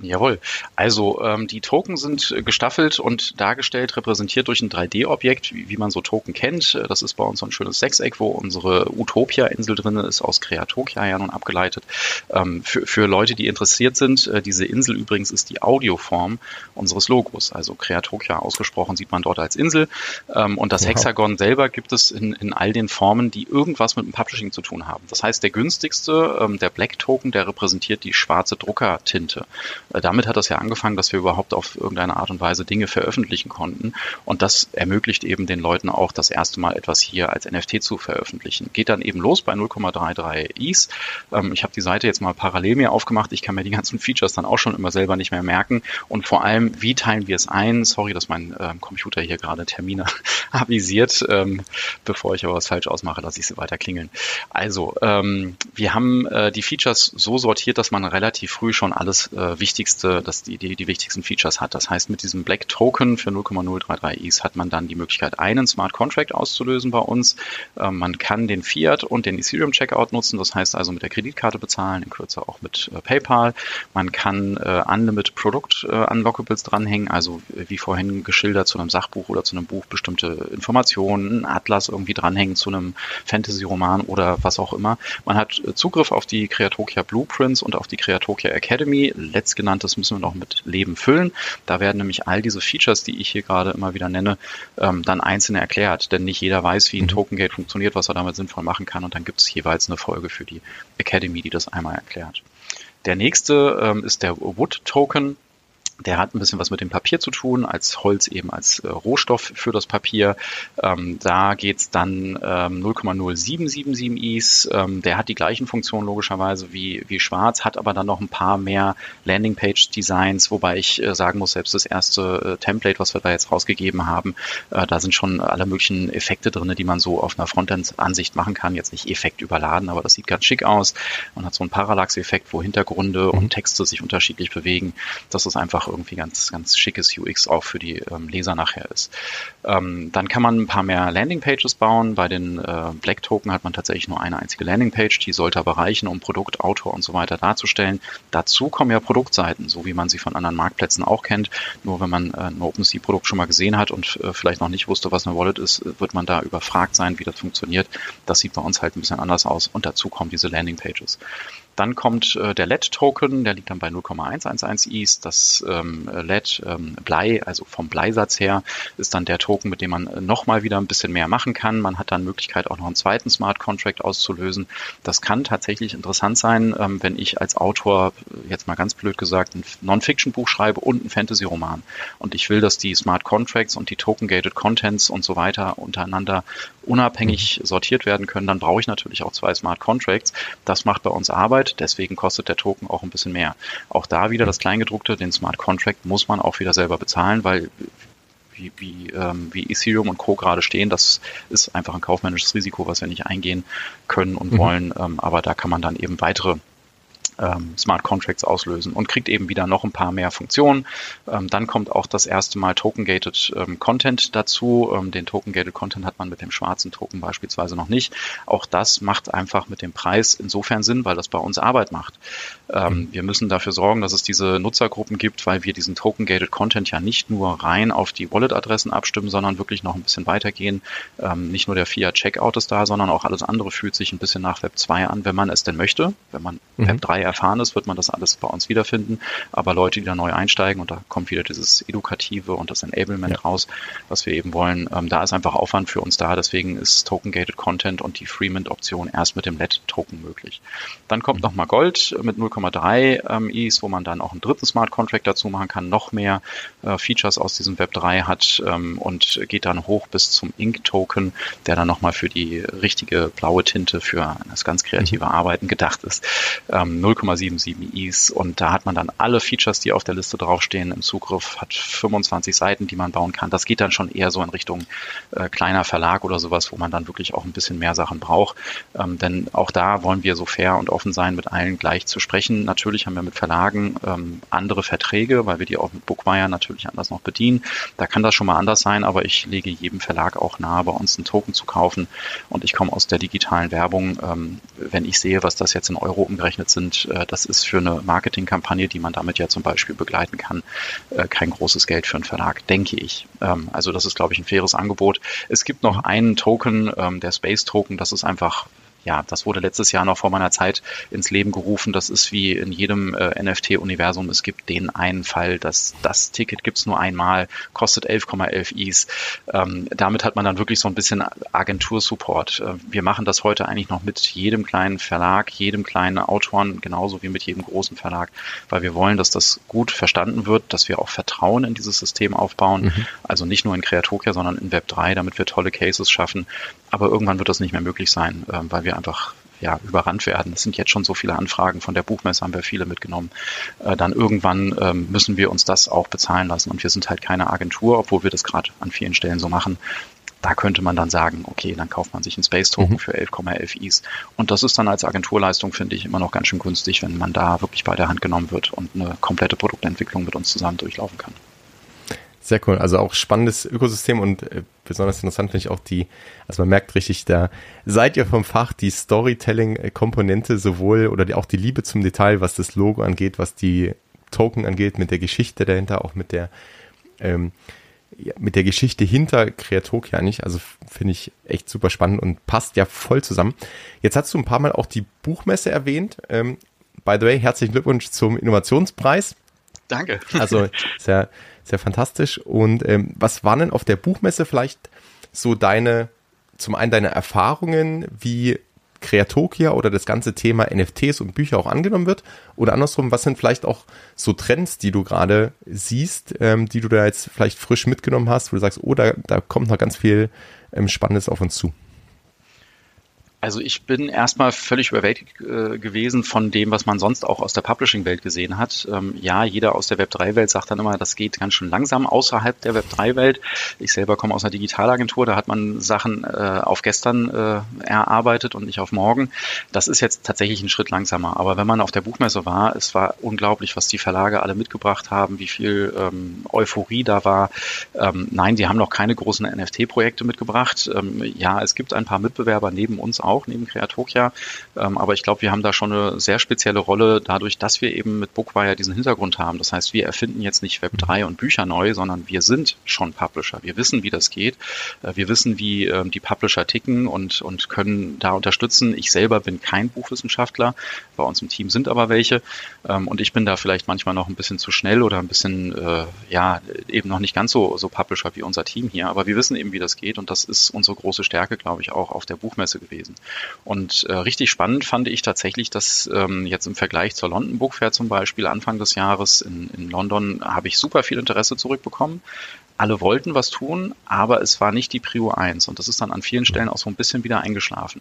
Jawohl. Also ähm, die Token sind gestaffelt und dargestellt, repräsentiert durch ein 3D-Objekt, wie, wie, man so Token kennt. Das ist bei uns so ein schönes Sechseck, wo unsere Utopia-Insel drin ist, aus Kreatokia ja nun abgeleitet. Ähm, für, für Leute, die interessiert sind, äh, diese Insel übrigens ist die Audioform unseres Logos. Also Kreatokia ausgesprochen sieht man dort als Insel. Ähm, und das wow. Hexagon selber gibt es in, in all den Formen, die irgendwas mit dem Publishing zu tun haben. Das heißt, der günstigste, ähm, der Black Token, der repräsentiert die schwarze Druckertinte. Äh, damit hat das ja angefangen, dass wir überhaupt auf irgendeine Art und Weise Dinge veröffentlichen konnten. Und das ermöglicht eben den Leuten auch das erste Mal etwas hier als NFT zu veröffentlichen. Geht dann eben los bei 0,33 ETH. Ähm, ich habe die Seite jetzt mal parallel mir aufgemacht. Ich kann mir die ganzen Features dann auch schon immer selber nicht mehr merken. Und vor allem, wie teilen wir es ein? Sorry, dass mein äh, Computer hier gerade Termine avisiert. Ähm, bevor ich aber was falsch ausmache, lasse ich sie weiter klingeln. Also, ähm, wir haben äh, die Features so sortiert, dass man relativ früh schon alles äh, Wichtigste, dass die, die, die wichtigsten Features hat. Das heißt, mit diesem Black Token für 0,033 ETH hat man dann die Möglichkeit, einen Smart Contract auszulösen bei uns. Ähm, man kann den Fiat und den Ethereum Checkout nutzen. Das heißt also mit der Kreditkarte bezahlen, in Kürze auch mit äh, PayPal. Man kann äh, Unlimited Produkt äh, Unlockables dranhängen, also wie vorhin geschildert zu einem Sachbuch oder zu einem Buch bestimmte Informationen, ein Atlas irgendwie dranhängen zu einem Fantasy-Roman oder was auch immer. Man hat äh, Zugriff auf die Creatokia Blueprints und auf die Creatokia Academy. Letztgenanntes müssen wir noch mit Leben füllen. Da werden nämlich all diese Features, die ich hier gerade immer wieder nenne, ähm, dann einzeln erklärt. Denn nicht jeder weiß, wie ein mhm. Token Gate funktioniert, was er damit sinnvoll machen kann. Und dann gibt es jeweils eine Folge für die Academy, die das einmal erklärt. Der nächste ähm, ist der Wood Token. Der hat ein bisschen was mit dem Papier zu tun, als Holz eben als äh, Rohstoff für das Papier. Ähm, da geht's dann ähm, 0,0777 Is. Ähm, der hat die gleichen Funktionen logischerweise wie, wie Schwarz, hat aber dann noch ein paar mehr Landingpage-Designs, wobei ich äh, sagen muss, selbst das erste äh, Template, was wir da jetzt rausgegeben haben, äh, da sind schon alle möglichen Effekte drin, die man so auf einer Frontend-Ansicht machen kann. Jetzt nicht Effekt überladen, aber das sieht ganz schick aus. Man hat so einen Parallax-Effekt, wo Hintergründe und mhm. Texte sich unterschiedlich bewegen. Das ist einfach irgendwie ganz, ganz schickes UX auch für die ähm, Leser nachher ist. Ähm, dann kann man ein paar mehr Landingpages bauen. Bei den äh, Black Token hat man tatsächlich nur eine einzige Landingpage, die sollte aber reichen, um Produkt, Autor und so weiter darzustellen. Dazu kommen ja Produktseiten, so wie man sie von anderen Marktplätzen auch kennt. Nur wenn man äh, ein OpenSea-Produkt schon mal gesehen hat und äh, vielleicht noch nicht wusste, was eine Wallet ist, wird man da überfragt sein, wie das funktioniert. Das sieht bei uns halt ein bisschen anders aus und dazu kommen diese Landingpages. Dann kommt äh, der LED-Token, der liegt dann bei 0,111 ETH. Das ähm, LED ähm, Blei, also vom Bleisatz her, ist dann der Token, mit dem man äh, nochmal wieder ein bisschen mehr machen kann. Man hat dann Möglichkeit, auch noch einen zweiten Smart Contract auszulösen. Das kann tatsächlich interessant sein, ähm, wenn ich als Autor, äh, jetzt mal ganz blöd gesagt, ein Non-Fiction-Buch schreibe und ein Fantasy-Roman. Und ich will, dass die Smart Contracts und die Token-Gated Contents und so weiter untereinander unabhängig sortiert werden können, dann brauche ich natürlich auch zwei Smart Contracts. Das macht bei uns Arbeit, deswegen kostet der Token auch ein bisschen mehr. Auch da wieder das Kleingedruckte, den Smart Contract muss man auch wieder selber bezahlen, weil wie, wie, ähm, wie Ethereum und Co. gerade stehen, das ist einfach ein kaufmännisches Risiko, was wir nicht eingehen können und mhm. wollen. Ähm, aber da kann man dann eben weitere ähm, Smart Contracts auslösen und kriegt eben wieder noch ein paar mehr Funktionen. Ähm, dann kommt auch das erste Mal Token-Gated ähm, Content dazu. Ähm, den Token-Gated Content hat man mit dem schwarzen Token beispielsweise noch nicht. Auch das macht einfach mit dem Preis insofern Sinn, weil das bei uns Arbeit macht. Ähm, mhm. Wir müssen dafür sorgen, dass es diese Nutzergruppen gibt, weil wir diesen Token-Gated Content ja nicht nur rein auf die Wallet-Adressen abstimmen, sondern wirklich noch ein bisschen weitergehen. Ähm, nicht nur der Fiat-Checkout ist da, sondern auch alles andere fühlt sich ein bisschen nach Web 2 an, wenn man es denn möchte. Wenn man mhm. Web 3 erfahren ist, wird man das alles bei uns wiederfinden. Aber Leute, die da neu einsteigen, und da kommt wieder dieses Edukative und das Enablement ja. raus, was wir eben wollen, ähm, da ist einfach Aufwand für uns da. Deswegen ist Token-Gated Content und die Freemint-Option erst mit dem LED-Token möglich. Dann kommt mhm. nochmal Gold mit 0,3 ähm, ETH, wo man dann auch einen dritten Smart Contract dazu machen kann, noch mehr äh, Features aus diesem Web 3 hat ähm, und geht dann hoch bis zum Ink-Token, der dann nochmal für die richtige blaue Tinte für das ganz kreative mhm. Arbeiten gedacht ist. Ähm, 0,77 Is und da hat man dann alle Features, die auf der Liste draufstehen, im Zugriff, hat 25 Seiten, die man bauen kann. Das geht dann schon eher so in Richtung äh, kleiner Verlag oder sowas, wo man dann wirklich auch ein bisschen mehr Sachen braucht. Ähm, denn auch da wollen wir so fair und offen sein, mit allen gleich zu sprechen. Natürlich haben wir mit Verlagen ähm, andere Verträge, weil wir die auch mit Bookwire natürlich anders noch bedienen. Da kann das schon mal anders sein, aber ich lege jedem Verlag auch nahe, bei uns einen Token zu kaufen. Und ich komme aus der digitalen Werbung. Ähm, wenn ich sehe, was das jetzt in Euro umgerechnet sind, äh, das ist für eine Marketingkampagne, die man damit ja zum Beispiel begleiten kann, äh, kein großes Geld für einen Verlag, denke ich. Ähm, also das ist, glaube ich, ein faires Angebot. Es gibt noch einen Token, ähm, der Space Token, das ist einfach ja, das wurde letztes Jahr noch vor meiner Zeit ins Leben gerufen. Das ist wie in jedem äh, NFT-Universum. Es gibt den einen Fall, dass das Ticket gibt's nur einmal, kostet 11,11 Is. Ähm, damit hat man dann wirklich so ein bisschen Agentursupport. Äh, wir machen das heute eigentlich noch mit jedem kleinen Verlag, jedem kleinen Autoren, genauso wie mit jedem großen Verlag, weil wir wollen, dass das gut verstanden wird, dass wir auch Vertrauen in dieses System aufbauen. Mhm. Also nicht nur in Creatokia, sondern in Web3, damit wir tolle Cases schaffen. Aber irgendwann wird das nicht mehr möglich sein, äh, weil wir einfach ja, überrannt werden. Es sind jetzt schon so viele Anfragen. Von der Buchmesse haben wir viele mitgenommen. Äh, dann irgendwann ähm, müssen wir uns das auch bezahlen lassen. Und wir sind halt keine Agentur, obwohl wir das gerade an vielen Stellen so machen. Da könnte man dann sagen, okay, dann kauft man sich einen Space Token mhm. für 11,11 Is. Und das ist dann als Agenturleistung, finde ich, immer noch ganz schön günstig, wenn man da wirklich bei der Hand genommen wird und eine komplette Produktentwicklung mit uns zusammen durchlaufen kann. Sehr cool. Also auch spannendes Ökosystem und äh, besonders interessant finde ich auch die, also man merkt richtig, da seid ihr vom Fach die Storytelling-Komponente sowohl oder die, auch die Liebe zum Detail, was das Logo angeht, was die Token angeht, mit der Geschichte dahinter, auch mit der ähm, ja, mit der Geschichte hinter Kreatokia nicht. Also finde ich echt super spannend und passt ja voll zusammen. Jetzt hast du ein paar Mal auch die Buchmesse erwähnt. Ähm, by the way, herzlichen Glückwunsch zum Innovationspreis. Danke. Also sehr, sehr fantastisch. Und ähm, was waren denn auf der Buchmesse vielleicht so deine, zum einen deine Erfahrungen, wie Kreatokia oder das ganze Thema NFTs und Bücher auch angenommen wird? Oder andersrum, was sind vielleicht auch so Trends, die du gerade siehst, ähm, die du da jetzt vielleicht frisch mitgenommen hast, wo du sagst, oh, da, da kommt noch ganz viel ähm, Spannendes auf uns zu? Also ich bin erstmal völlig überwältigt äh, gewesen von dem, was man sonst auch aus der Publishing-Welt gesehen hat. Ähm, ja, jeder aus der Web3-Welt sagt dann immer, das geht ganz schön langsam außerhalb der Web3-Welt. Ich selber komme aus einer Digitalagentur, da hat man Sachen äh, auf gestern äh, erarbeitet und nicht auf morgen. Das ist jetzt tatsächlich ein Schritt langsamer. Aber wenn man auf der Buchmesse war, es war unglaublich, was die Verlage alle mitgebracht haben, wie viel ähm, Euphorie da war. Ähm, nein, die haben noch keine großen NFT-Projekte mitgebracht. Ähm, ja, es gibt ein paar Mitbewerber neben uns neben Creatokia. Ähm, aber ich glaube, wir haben da schon eine sehr spezielle Rolle, dadurch, dass wir eben mit Bookwire diesen Hintergrund haben. Das heißt, wir erfinden jetzt nicht Web 3 und Bücher neu, sondern wir sind schon Publisher. Wir wissen, wie das geht. Äh, wir wissen, wie ähm, die Publisher ticken und, und können da unterstützen. Ich selber bin kein Buchwissenschaftler. Bei uns im Team sind aber welche. Ähm, und ich bin da vielleicht manchmal noch ein bisschen zu schnell oder ein bisschen, äh, ja, eben noch nicht ganz so, so Publisher wie unser Team hier. Aber wir wissen eben, wie das geht. Und das ist unsere große Stärke, glaube ich, auch auf der Buchmesse gewesen. Und äh, richtig spannend fand ich tatsächlich, dass ähm, jetzt im Vergleich zur London Book Fair zum Beispiel Anfang des Jahres in, in London habe ich super viel Interesse zurückbekommen alle wollten was tun, aber es war nicht die Prio 1 und das ist dann an vielen Stellen auch so ein bisschen wieder eingeschlafen.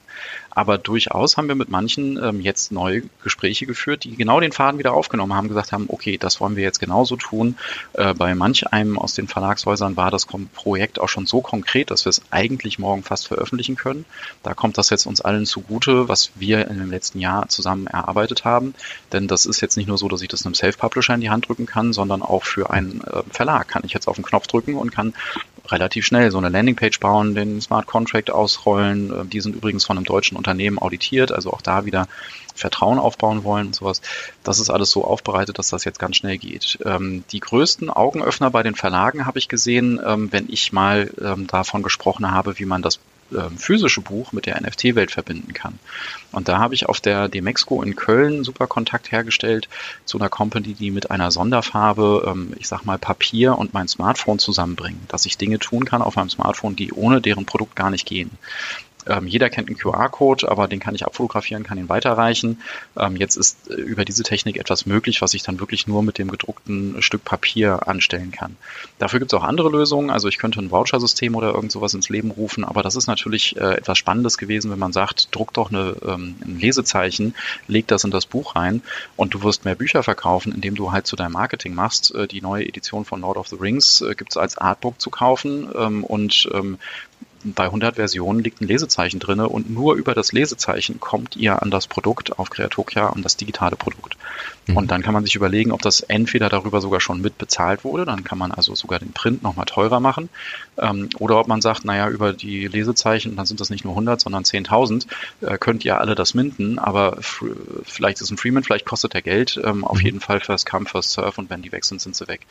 Aber durchaus haben wir mit manchen ähm, jetzt neue Gespräche geführt, die genau den Faden wieder aufgenommen haben, gesagt haben, okay, das wollen wir jetzt genauso tun. Äh, bei manch einem aus den Verlagshäusern war das Projekt auch schon so konkret, dass wir es eigentlich morgen fast veröffentlichen können. Da kommt das jetzt uns allen zugute, was wir in dem letzten Jahr zusammen erarbeitet haben. Denn das ist jetzt nicht nur so, dass ich das einem Self-Publisher in die Hand drücken kann, sondern auch für einen äh, Verlag kann ich jetzt auf den Knopf drücken drücken und kann relativ schnell so eine Landingpage bauen, den Smart Contract ausrollen. Äh, die sind übrigens von einem deutschen Unternehmen auditiert, also auch da wieder Vertrauen aufbauen wollen und sowas. Das ist alles so aufbereitet, dass das jetzt ganz schnell geht. Ähm, die größten Augenöffner bei den Verlagen habe ich gesehen, ähm, wenn ich mal ähm, davon gesprochen habe, wie man das ähm, physische Buch mit der NFT-Welt verbinden kann. Und da habe ich auf der Demexco in Köln super Kontakt hergestellt zu einer Company, die mit einer Sonderfarbe, ähm, ich sag mal, Papier und mein Smartphone zusammenbringen, dass ich Dinge tun kann auf meinem Smartphone, die ohne deren Produkt gar nicht gehen. Ähm, jeder kennt einen QR-Code, aber den kann ich abfotografieren, kann ihn weiterreichen. Ähm, jetzt ist äh, über diese Technik etwas möglich, was ich dann wirklich nur mit dem gedruckten Stück Papier anstellen kann. Dafür gibt es auch andere Lösungen. Also ich könnte ein Voucher-System oder irgend sowas ins Leben rufen, aber das ist natürlich äh, etwas Spannendes gewesen, wenn man sagt, druck doch eine, ähm, ein Lesezeichen, leg das in das Buch rein und du wirst mehr Bücher verkaufen, indem du halt zu deinem Marketing machst. Äh, die neue Edition von Lord of the Rings äh, gibt es als Artbook zu kaufen ähm, und ähm, bei 100 Versionen liegt ein Lesezeichen drin und nur über das Lesezeichen kommt ihr an das Produkt auf Creatokia, an das digitale Produkt. Mhm. Und dann kann man sich überlegen, ob das entweder darüber sogar schon mit bezahlt wurde, dann kann man also sogar den Print nochmal teurer machen, ähm, oder ob man sagt, naja, über die Lesezeichen, dann sind das nicht nur 100, sondern 10.000, äh, könnt ihr alle das minden, aber vielleicht ist ein Freeman, vielleicht kostet er Geld, ähm, auf mhm. jeden Fall first come, first serve und wenn die weg sind, sind sie weg.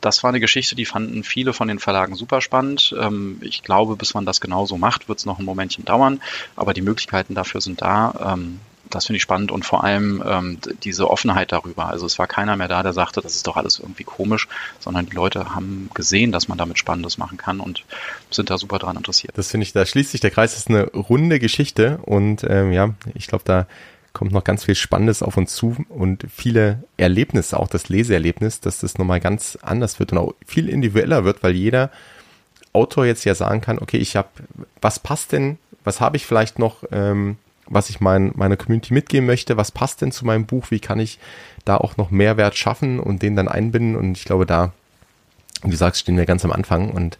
Das war eine Geschichte, die fanden viele von den Verlagen super spannend. Ähm, ich glaube, bis man das genauso macht, wird es noch ein Momentchen dauern, aber die Möglichkeiten dafür sind da. Ähm, das finde ich spannend und vor allem ähm, diese Offenheit darüber. Also es war keiner mehr da, der sagte, das ist doch alles irgendwie komisch, sondern die Leute haben gesehen, dass man damit Spannendes machen kann und sind da super dran interessiert. Das finde ich, da schließt sich der Kreis, das ist eine runde Geschichte und ähm, ja, ich glaube, da kommt noch ganz viel Spannendes auf uns zu und viele Erlebnisse, auch das Leseerlebnis, dass das nochmal ganz anders wird und auch viel individueller wird, weil jeder Autor jetzt ja sagen kann, okay, ich habe, was passt denn, was habe ich vielleicht noch ähm, was ich mein, meiner Community mitgeben möchte, was passt denn zu meinem Buch, wie kann ich da auch noch Mehrwert schaffen und den dann einbinden und ich glaube, da, wie du sagst, stehen wir ganz am Anfang und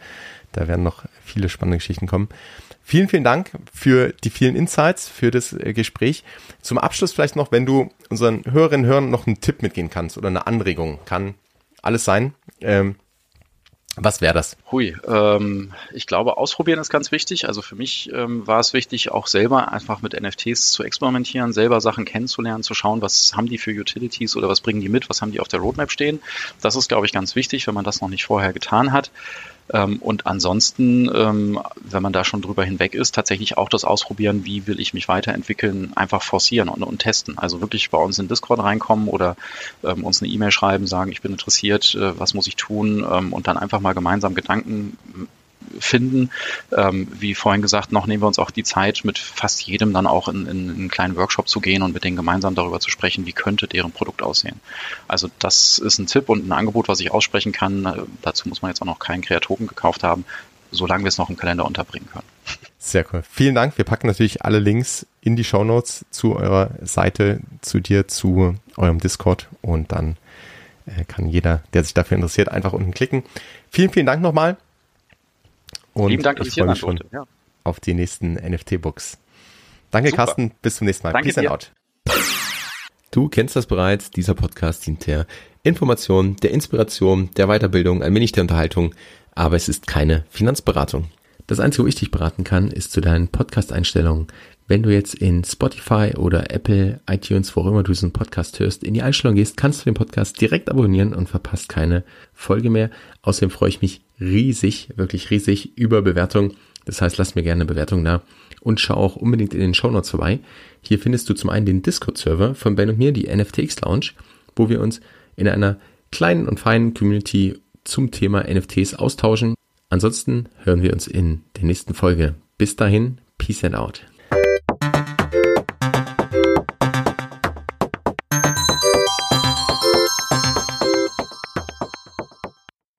da werden noch viele spannende Geschichten kommen. Vielen, vielen Dank für die vielen Insights, für das äh, Gespräch. Zum Abschluss vielleicht noch, wenn du unseren Hörerinnen und Hörern noch einen Tipp mitgehen kannst oder eine Anregung, kann alles sein. Ähm, was wäre das? Hui, ähm, ich glaube, ausprobieren ist ganz wichtig. Also für mich ähm, war es wichtig, auch selber einfach mit NFTs zu experimentieren, selber Sachen kennenzulernen, zu schauen, was haben die für Utilities oder was bringen die mit, was haben die auf der Roadmap stehen. Das ist, glaube ich, ganz wichtig, wenn man das noch nicht vorher getan hat. Ähm, und ansonsten, ähm, wenn man da schon drüber hinweg ist, tatsächlich auch das Ausprobieren, wie will ich mich weiterentwickeln, einfach forcieren und, und testen. Also wirklich bei uns in Discord reinkommen oder ähm, uns eine E-Mail schreiben, sagen, ich bin interessiert, äh, was muss ich tun und dann einfach mal gemeinsam Gedanken finden. Ähm, wie vorhin gesagt, noch nehmen wir uns auch die Zeit, mit fast jedem dann auch in, in, in einen kleinen Workshop zu gehen und mit denen gemeinsam darüber zu sprechen, wie könnte deren Produkt aussehen. Also das ist ein Tipp und ein Angebot, was ich aussprechen kann. Äh, dazu muss man jetzt auch noch keinen Kreatoken gekauft haben, solange wir es noch im Kalender unterbringen können. Sehr cool. Vielen Dank. Wir packen natürlich alle Links in die Show Notes zu eurer Seite, zu dir, zu eurem Discord und dann äh, kann jeder, der sich dafür interessiert, einfach unten klicken. Vielen, vielen Dank nochmal. Und Lieben Dank, dass ich, ich freue mich schon ja. auf die nächsten NFT-Books. Danke, Super. Carsten. Bis zum nächsten Mal. Danke Peace dir. and out. Du kennst das bereits. Dieser Podcast dient der Information, der Inspiration, der Weiterbildung, ein wenig der Unterhaltung. Aber es ist keine Finanzberatung. Das Einzige, wo ich dich beraten kann, ist zu deinen Podcast-Einstellungen. Wenn du jetzt in Spotify oder Apple, iTunes, wo immer du diesen Podcast hörst, in die Einstellung gehst, kannst du den Podcast direkt abonnieren und verpasst keine Folge mehr. Außerdem freue ich mich riesig, wirklich riesig über Bewertung. Das heißt, lass mir gerne eine Bewertung da und schau auch unbedingt in den Show Notes vorbei. Hier findest du zum einen den Discord-Server von Ben und mir, die NFTX Lounge, wo wir uns in einer kleinen und feinen Community zum Thema NFTs austauschen. Ansonsten hören wir uns in der nächsten Folge. Bis dahin, Peace and out. Thank you.